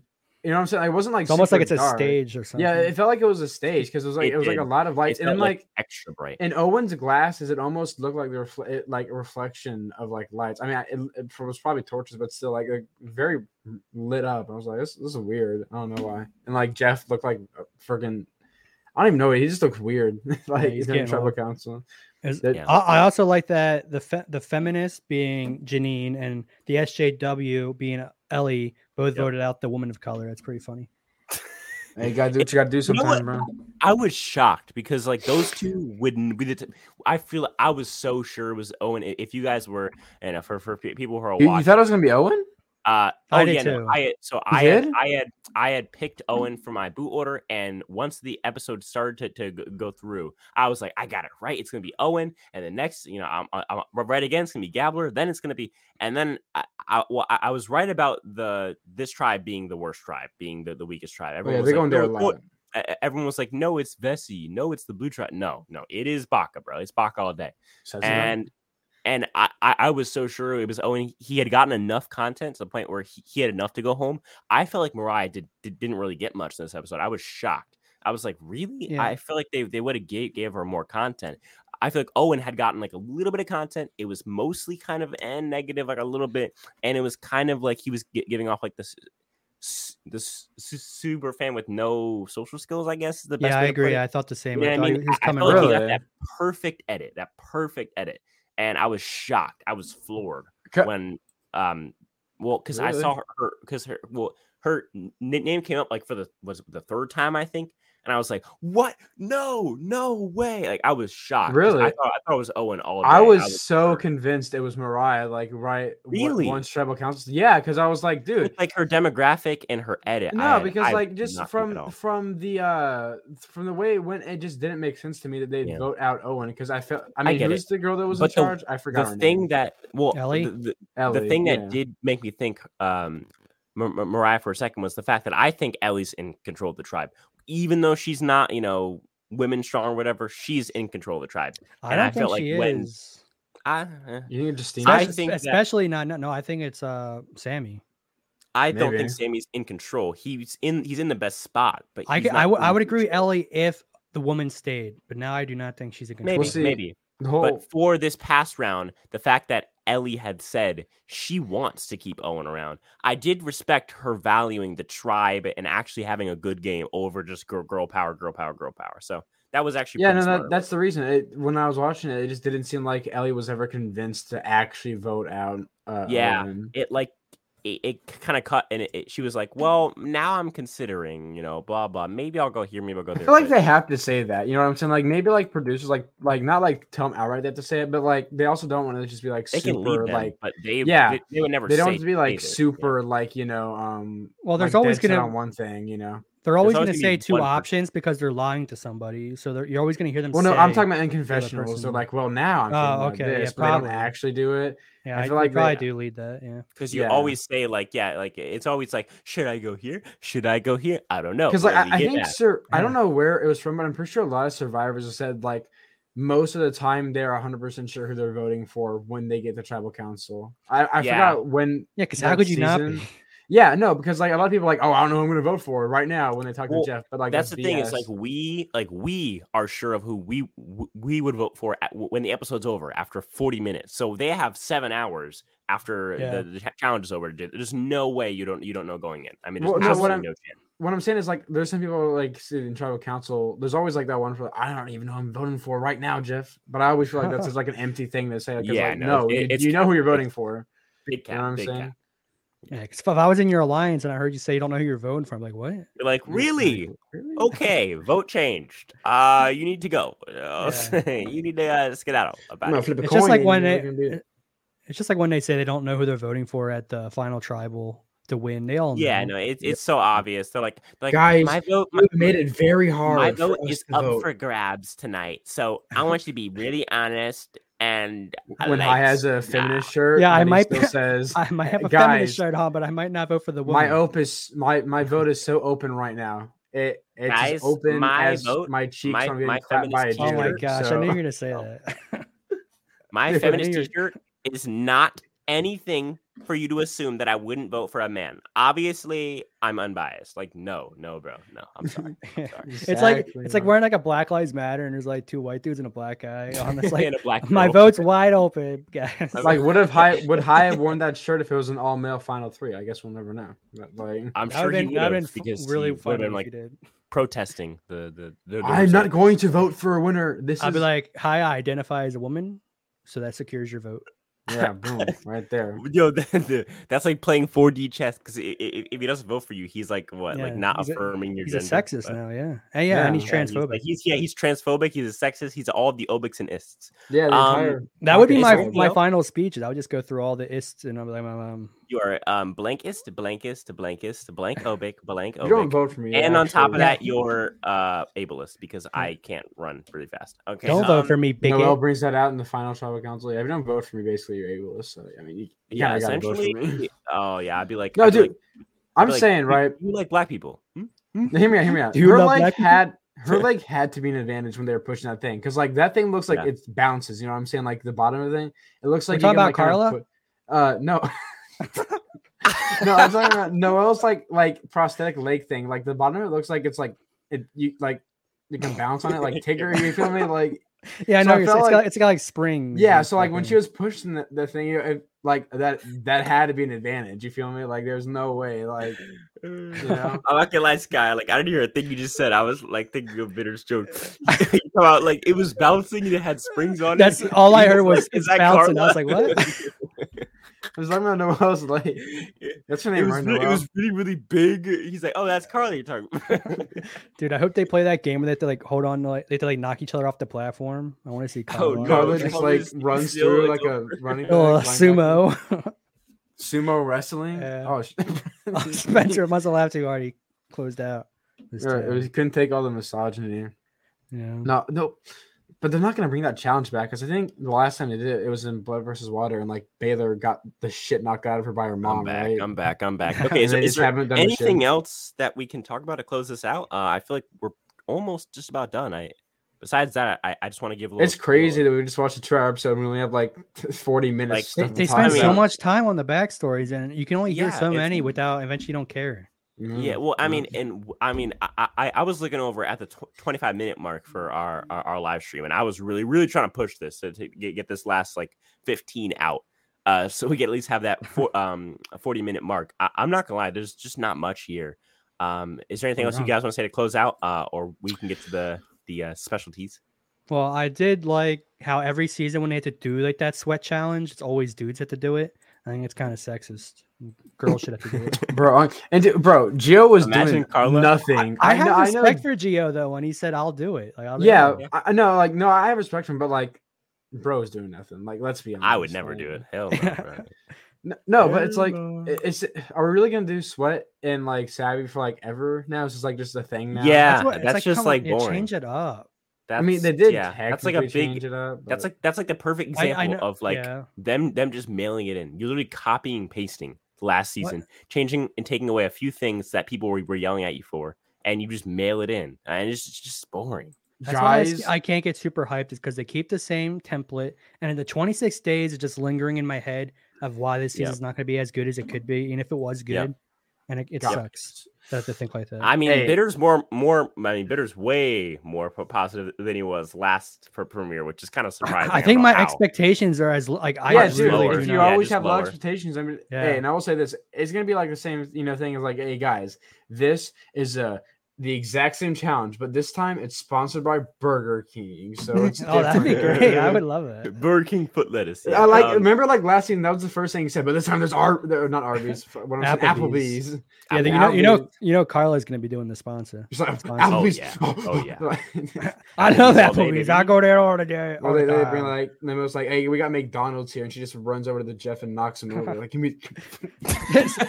you know what I'm saying? Like, it wasn't like It's almost like super it's a stage or something. Yeah, it felt like it was a stage because it was like It it, was like a lot of It lights, and felt then like like extra bright. in Owen's glasses, it almost looked like the refle- it, like a reflection of like lights. I mean, I- it, it was probably torches, but still like, like very lit up. I was like, this, this is weird. I don't know why. And like Jeff looked like a freaking. I don't even know. He just looks weird. like he's he's in getting tribal old. council. Is- That- Yeah. I, I also like that the fe- the feminist being Jeanine and the SJW being Elie both Yep. voted out the woman of color. That's pretty funny. Hey, you gotta do what you gotta do You know bro. I was shocked because like those two wouldn't be the. T- I feel I was so sure it was Owen. If you guys were, and for for people who are You, you thought it was gonna be Owen? I Uh, oh did yeah, no, too. I had, so You I had, did? I had I had picked Owen for my boot order, and once the episode started to, to go- go through, I was like, I got it right. It's gonna be Owen, and the next, you know, I'm, I'm I'm right again. It's gonna be Gabler. Then it's gonna be, and then I I, well, I I was right about the this tribe being the worst tribe, being the, the weakest tribe. Oh, Everyone yeah, was they're like, going there "No, a lot. everyone was like, no, it's Vesi. No, it's the blue tribe. No, no, it is Baka, bro. It's Baka all day. Says it. And and I, I was so sure it was Owen. He had gotten enough content to the point where he, he had enough to go home. I felt like Morriah did, did didn't really get much in this episode. I was shocked. I was like, really? Yeah. I feel like they they would have gave, gave her more content. I feel like Owen had gotten like a little bit of content. It was mostly kind of and negative, like a little bit, and it was kind of like he was gi- giving off like this this su- super fan with no social skills. I guess is the best. Yeah, I agree. I thought the same. You know I what I he mean? I- felt like he got that perfect edit, that perfect edit, and I was shocked. I was floored Ca- when, um, well, because I saw her, because her, well, her n- name came up like for the was it the third time I think, and I was like, "What? No, no way!" Like I was shocked. Really? I thought I thought it was Owen all day. I was, so sure. convinced it was Morriah, like right Really? once tribal council. Yeah, because I was like, dude, With, like her demographic and her edit. no, had- because I like just not think at from from the uh from the way it went, it just didn't make sense to me that they'd Yeah. vote out Owen because I felt. I I mean, get who's it. the girl that was But in the- charge? I forgot. the her thing name. that well, Elie? the, the, Elie, the thing that did make me think um Mar- Mar- Morriah for a second was the fact that I think Elie's in control of the tribe, even though she's not, you know, women strong or whatever. She's in control of the tribe. I and don't I feel like she when- is. I, eh, You think Justine? I Especially, that- not, no, no. I think it's uh Sami. I don't think Sami's in control. He's in. He's in the best spot, but I I would I in would agree with. Elie if the woman stayed, but now I do not think she's in control. Maybe, see. maybe. whole But for this past round, the fact that Elie had said she wants to keep Owen around, I did respect her valuing the tribe and actually having a good game over just girl, girl power, girl power, girl power. So that was actually yeah, no, that, that's the reason. It, when I was watching it, it just didn't seem like Elie was ever convinced to actually vote out. Uh, Yeah, Owen. it like it, it kind of cut and it, it- she was like well now i'm considering you know blah blah maybe i'll go here maybe i'll go I feel like but- they have to say that. You know what I'm saying? Like maybe like producers, like like not like tell them outright they have to say it, but like they also don't want to just be like they can super them, like but they yeah, they, they would never they don't say have to be like say this, yeah. super like you know um Well, there's like, always gonna- on one thing. You know, They're always going always to gonna say two one person. options because they're lying to somebody. So they're, you're always going to hear them. Well, no, I'm talking about in confessionals. They're like, well, now I'm Oh, thinking about okay, yeah, this, but they probably. don't actually do it. Yeah, I I, feel like like probably they- do lead that. Yeah. Because you Yeah. always say like, yeah, like it's always like, should I go here? Should I go here? I don't know. Because like I, I think that. sir, I don't know where it was from, but I'm pretty sure a lot of survivors have said like most of the time they're 100 percent sure who they're voting for when they get the tribal council. I, I Yeah. forgot when. Yeah, because how could you not be? Yeah, no, because like a lot of people are like, oh, I don't know who I'm going to vote for right now when they talk Well, to Jeff. But like that's the thing is like we like we are sure of who we we would vote for at, when the episode's over after 40 minutes so they have seven hours after Yeah. the, the challenge is over there's no way you don't you don't know going in i mean there's Well, no, what absolutely I'm- no chance what I'm saying is like there's some people like sit in tribal council. There's always like that one for I don't even know who I'm voting for right now, Jeff. But I always feel like that's just like an empty thing to say. Because Yeah, like, no, no, it- you, you know who you're voting for. big You know what I'm saying? cap Yeah, 'cause if I was in your alliance and I heard you say you don't know who you're voting for, I'm like, what? you're like really really? okay vote changed uh you need to go Yeah. you need to uh, skedaddle I'm about gonna it flip a It's coin. just like when they, it. it- it's just like when they say they don't know who they're voting for at the final tribal to win. They all yeah know. no it's, it's so obvious they're like like Guys, my vote my, made it very hard. my vote is up vote. for grabs tonight so i want you to be really honest and uh, when like, Hai has a feminist shirt. Yeah, I might- still says I might have a Guys, feminist shirt on, but I might not vote for the woman. my opus. My my vote is so open right now. It it's Guys, as open my as vote- my cheeks my- from getting my clapped by a feminist Jew. oh my shirt, gosh, I so- knew you were gonna say Oh. that. My feminist t-shirt is not anything for you to assume that I wouldn't vote for a man. Obviously, I'm unbiased. Like, no, no, bro, no. I'm sorry. Yeah. sorry. It's like Exactly, it's like wearing like a Black Lives Matter, and there's like two white dudes and a black guy on this. Like And a black my girl. vote's wide open, guys. Like, would have Hai would Hai have worn that shirt if it was an all male final three? I guess we'll never know. But, like, I'm That sure would've he would that'd have been because really he would have funny been if like did. protesting the the. the, the I'm not going to vote for a winner. This I'll is be like, hi, I identify as a woman, so that secures your vote. Yeah, boom, right there. Yo, the, the, that's like playing 4D chess because if he doesn't vote for you, he's like what, like not he's a- affirming your He's a gender. sexist but- now, yeah, and yeah, and he's Yeah, Yeah, he's, transphobic. like, he's yeah, he's transphobic. He's a sexist. He's all the obics and ists. Yeah, Um, entire. that would be my my final speech. I would just go through all the ists, and I'll be like, um, You are um blankist, blankist, blankist, blank obic, blank You don't vote for me. And on top of that, you're uh ableist because I can't run really fast. Okay. don't vote um, for me, bigot. Noelle brings that out in the final tribal council. Yeah, if you don't vote for me, basically you're ableist. So I mean, you, you Yeah, kinda vote for essentially. me. Oh yeah, I'd be like, No, I'd dude, like- I'd I'm like, saying "You- right. You like black people? Hmm? Now, Hear me out. Hear me out. Do you her love leg black people? had her leg had to be an advantage when they were pushing that thing because like that thing looks like Yeah. it bounces. You know what I'm saying? Like the bottom of the thing, it looks We're like talking can, about like, kinda Karla? put- uh, no. no, I'm talking about Noelle's like like prosthetic leg thing. Like the bottom of it looks like it's like it you like you can bounce on it like Tigger. You feel me? Like yeah, I so know. I you're, it's, like- got, it's got like springs. yeah. So like stuff when she was pushing the, the thing, it, like that that had to be an advantage. You feel me? Like there's no way. Like know? I'm not gonna lie, Sky. Like I didn't hear a thing you just said. I was like thinking of Bitter's joke. You come out like it was bouncing and it had springs on That's it. That's all I heard like, was "Is it's that bouncing." I was like, "What?" I was talking about Noelle's leg. That's her it name, was, right? really, it was really, really big. He's like, "Oh, that's Carly you're talking." about." Dude, I hope they play that game where they have to like hold on, to, like they have to like knock each other off the platform. I want to see Oh, Karla. no, Karla just like just runs through like, like a running Oh, uh, back, sumo. sumo wrestling. Yeah. Oh, sh- Oh, Spencer must have laughed too hard. He closed out. This Yeah, it was, you couldn't take all the misogyny. yeah. No, no, but they're not gonna bring that challenge back because I think the last time they did it, it was in Blood versus Water, and like Baylor got the shit knocked out of her by her mom. I'm back. right? I'm back. I'm back. Okay, And so is there haven't the anything else that we can talk about to close this out? Uh, I feel like we're almost just about done. I besides that, I, I just want to give a little. It's crazy that we just watched a two-hour episode and we only have like forty minutes. Like, They, stuff they spend so much time on the backstories, and you can only hear Yeah, so many without eventually you don't care. Mm, Yeah, well, I mean, and I mean, I, I I was looking over at the tw- 25 minute mark for our, our our live stream, and I was really really trying to push this to, to get, get this last like 15 out, uh, so we can at least have that for, um 40 minute mark. I, I'm not gonna lie, there's just not much here. Um, is there anything else you guys want to say to close out, uh, or we can get to the the uh, specialties? Well, I did like how every season when they had to do like that sweat challenge, it's always dudes had to do it. I think it's kind of sexist. Girls should have to do it. bro, and dude, bro, Geo was Imagine doing Karla- nothing. I, have know, I respect know, for Geo though when he said I'll do it. Like, I'll yeah, it. I I know, like no, I have respect for him, but like, bro is doing nothing. Like, let's be honest. I would never like, do it. Hell no. bro. No, but it's like it's are we really gonna do sweat and like savvy for like ever now? It's just like just a thing now. Yeah, what- it's that's just come on, like boring. change it up. That's, I mean they did. Yeah, that's like a big. it up. That's like that's like the perfect example I know- of like yeah. them them just mailing it in. You're literally copying pasting last season, changing and taking away a few things that people were, were yelling at you for, and you just mail it in, and it's just, it's just boring. That's why I, guys. can't get super hyped is because they keep the same template, and in the 26 days, it's just lingering in my head of why this Yep. season's not going to be as good as it could be, and if it was good, Yep. and it, it Yep. sucks to have to think like that. I mean, Hey. Bitter's more more. I mean, Bitter's way more positive than he was last for premiere, which is kind of surprising. I don't think know my how. expectations are as l- like I yeah, just dude. really If you not. Yeah, always just have low expectations, I mean, Yeah. hey, and I will say this: it's gonna be like the same, you know, thing as like, hey guys, this is a the exact same challenge, but this time it's sponsored by Burger King. So it's oh, that'd be great. I would love it. Burger King foot lettuce. I like um, remember like last season that was the first thing he said, but this time there's Ar- there- not Arby's, what I'm saying, Applebee's. Applebee's. Yeah, you know, you know, you know, Karla's going to be doing the sponsor. It's like, Sponsor. Oh, Applebee's. yeah. Oh, yeah. I know Applebee's that all day, Applebee's. I go there all the day. Well, all they, the they bring time. like Nemo's like, hey, we got McDonald's here, and she just runs over to the Jeff and knocks him over. Like, give me.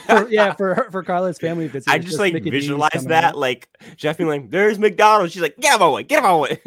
for, yeah, for her, for Karla's family visit. I it's just like Mickey visualize coming that, out. like Jeff being like, "There's McDonald's." She's like, "Get him away! Get out him away!"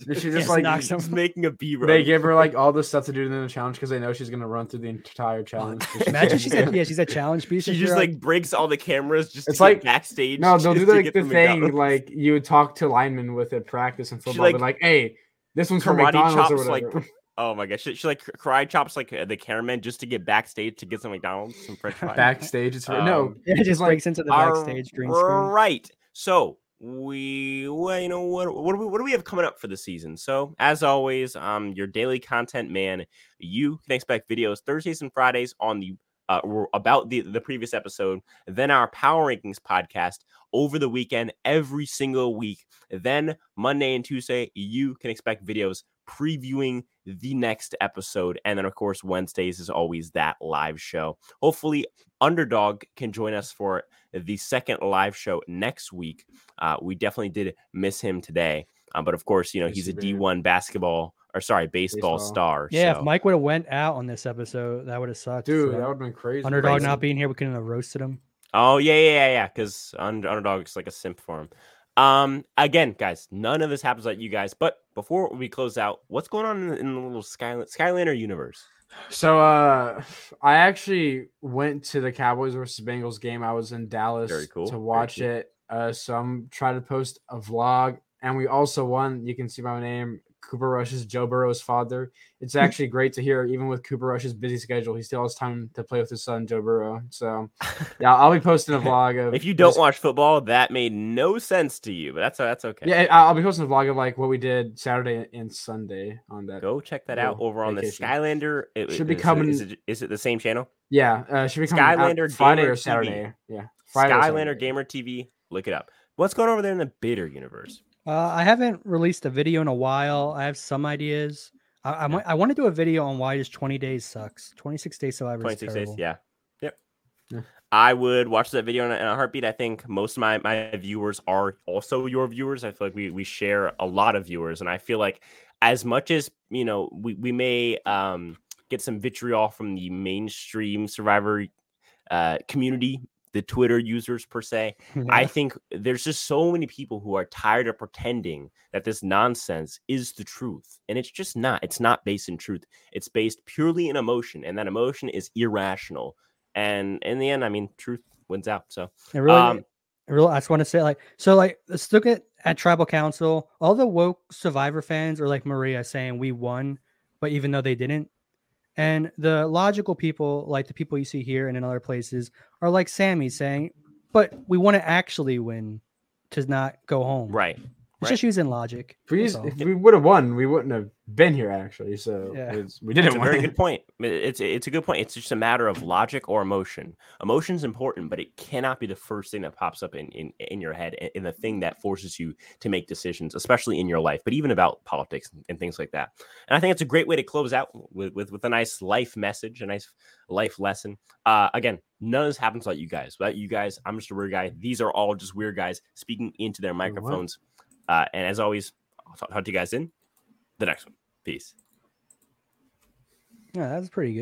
She Yes, just like knocks him. just making a B roll. they give her like all the stuff to do in the challenge because they know she's gonna run through the entire challenge. Imagine she's a, yeah, she's a challenge piece. She just you're like breaks all the cameras just It's to get like- backstage. No, they'll do like get the to thing like you would talk to linemen with at practice and football, like, but like, hey, this one's from karate McDonald's or chops, like. Oh my gosh, she, she like karate chops like uh, the cameraman just to get backstage to get some McDonald's, some French fries. backstage. It's Um, no, it just it's like- breaks into the backstage green screen. Right. So we, well, you know, what what do we what do we have coming up for the season? So as always, um, your daily content man. You can expect videos Thursdays and Fridays on the uh, about the the previous episode. Then our Power Rankings podcast over the weekend every single week. Then Monday and Tuesday, you can expect videos previewing the next episode. And then, of course, Wednesdays is always that live show. Hopefully, Underdog can join us for the second live show next week. Uh, we definitely did miss him today. Um, but of course, you know, he's a we did. D1 basketball or sorry, baseball, Baseball. star. Yeah, so- if Mike would have went out on this episode, that would have sucked. dude, so that would have been crazy. underdog crazy. not being here, we couldn't have roasted him. Oh yeah, yeah, yeah, yeah. Because underdog's like a simp for him. Um, again, guys, none of this happens like you guys. But before we close out, what's going on in, the- in the little Skyland Skylander universe? So uh I actually went to the Cowboys versus Bengals game. I was in Dallas Very cool, to very watch cool. it. Uh so I'm trying to post a vlog and we also won. You can see my name, Cooper Rush's Joe Burrow's father. It's actually great to hear, even with Cooper Rush's busy schedule, he still has time to play with his son Joe Burrow. So yeah, I'll be posting a vlog of If you don't just- watch football, that made no sense to you, but that's that's okay. Yeah, I'll be posting a vlog of like what we did Saturday and Sunday on that. Go check that out over on the. Skylander. It, Should be is coming- Is it, is it the same channel? Yeah, uh, should be coming Skylander Friday Gamer or TV. Saturday. Yeah, Friday or Skylander. Gamer TV. Look it up. What's going on over there in the bitter universe? Uh, I haven't released a video in a while. I have some ideas. I, I, might, I want to do a video on why just 20 days sucks. 26 days survivor is 26 days. Yeah. Yep. Yeah. I would watch that video in a, in a heartbeat. I think most of my, my viewers are also your viewers. I feel like we, we share a lot of viewers. And I feel like as much as, you know, we, we may um, get some vitriol from the mainstream survivor uh, community, the Twitter users per se, I think there's just so many people who are tired of pretending that this nonsense is the truth. And it's just not. It's not based in truth. It's based purely in emotion. And that emotion is irrational. And in the end, I mean, truth wins out. So It really, Um, it really, I just want to say, like, so, like, let's look at at Tribal Council. All the woke Survivor fans are like Morriah saying we won, but even though they didn't, and the logical people, like the people you see here and in other places, are like Sami saying, "But we want to actually win, to not go home." right. It's right. just using logic. If we, that's if we would have won, we wouldn't have been here actually. So Yeah. it's, we didn't It's a win. very good point. It's it's a good point. It's just a matter of logic or emotion. Emotion's important, but it cannot be the first thing that pops up in in, in your head and, and the thing that forces you to make decisions, especially in your life, but even about politics and, and things like that. And I think it's a great way to close out with with, with a nice life message, a nice life lesson. Uh, again, none of this happens like you guys. Without you guys, I'm just a weird guy. These are all just weird guys speaking into their what? Uh, and as always, I'll talk, talk to you guys in the next one. Peace. Yeah, that's pretty good.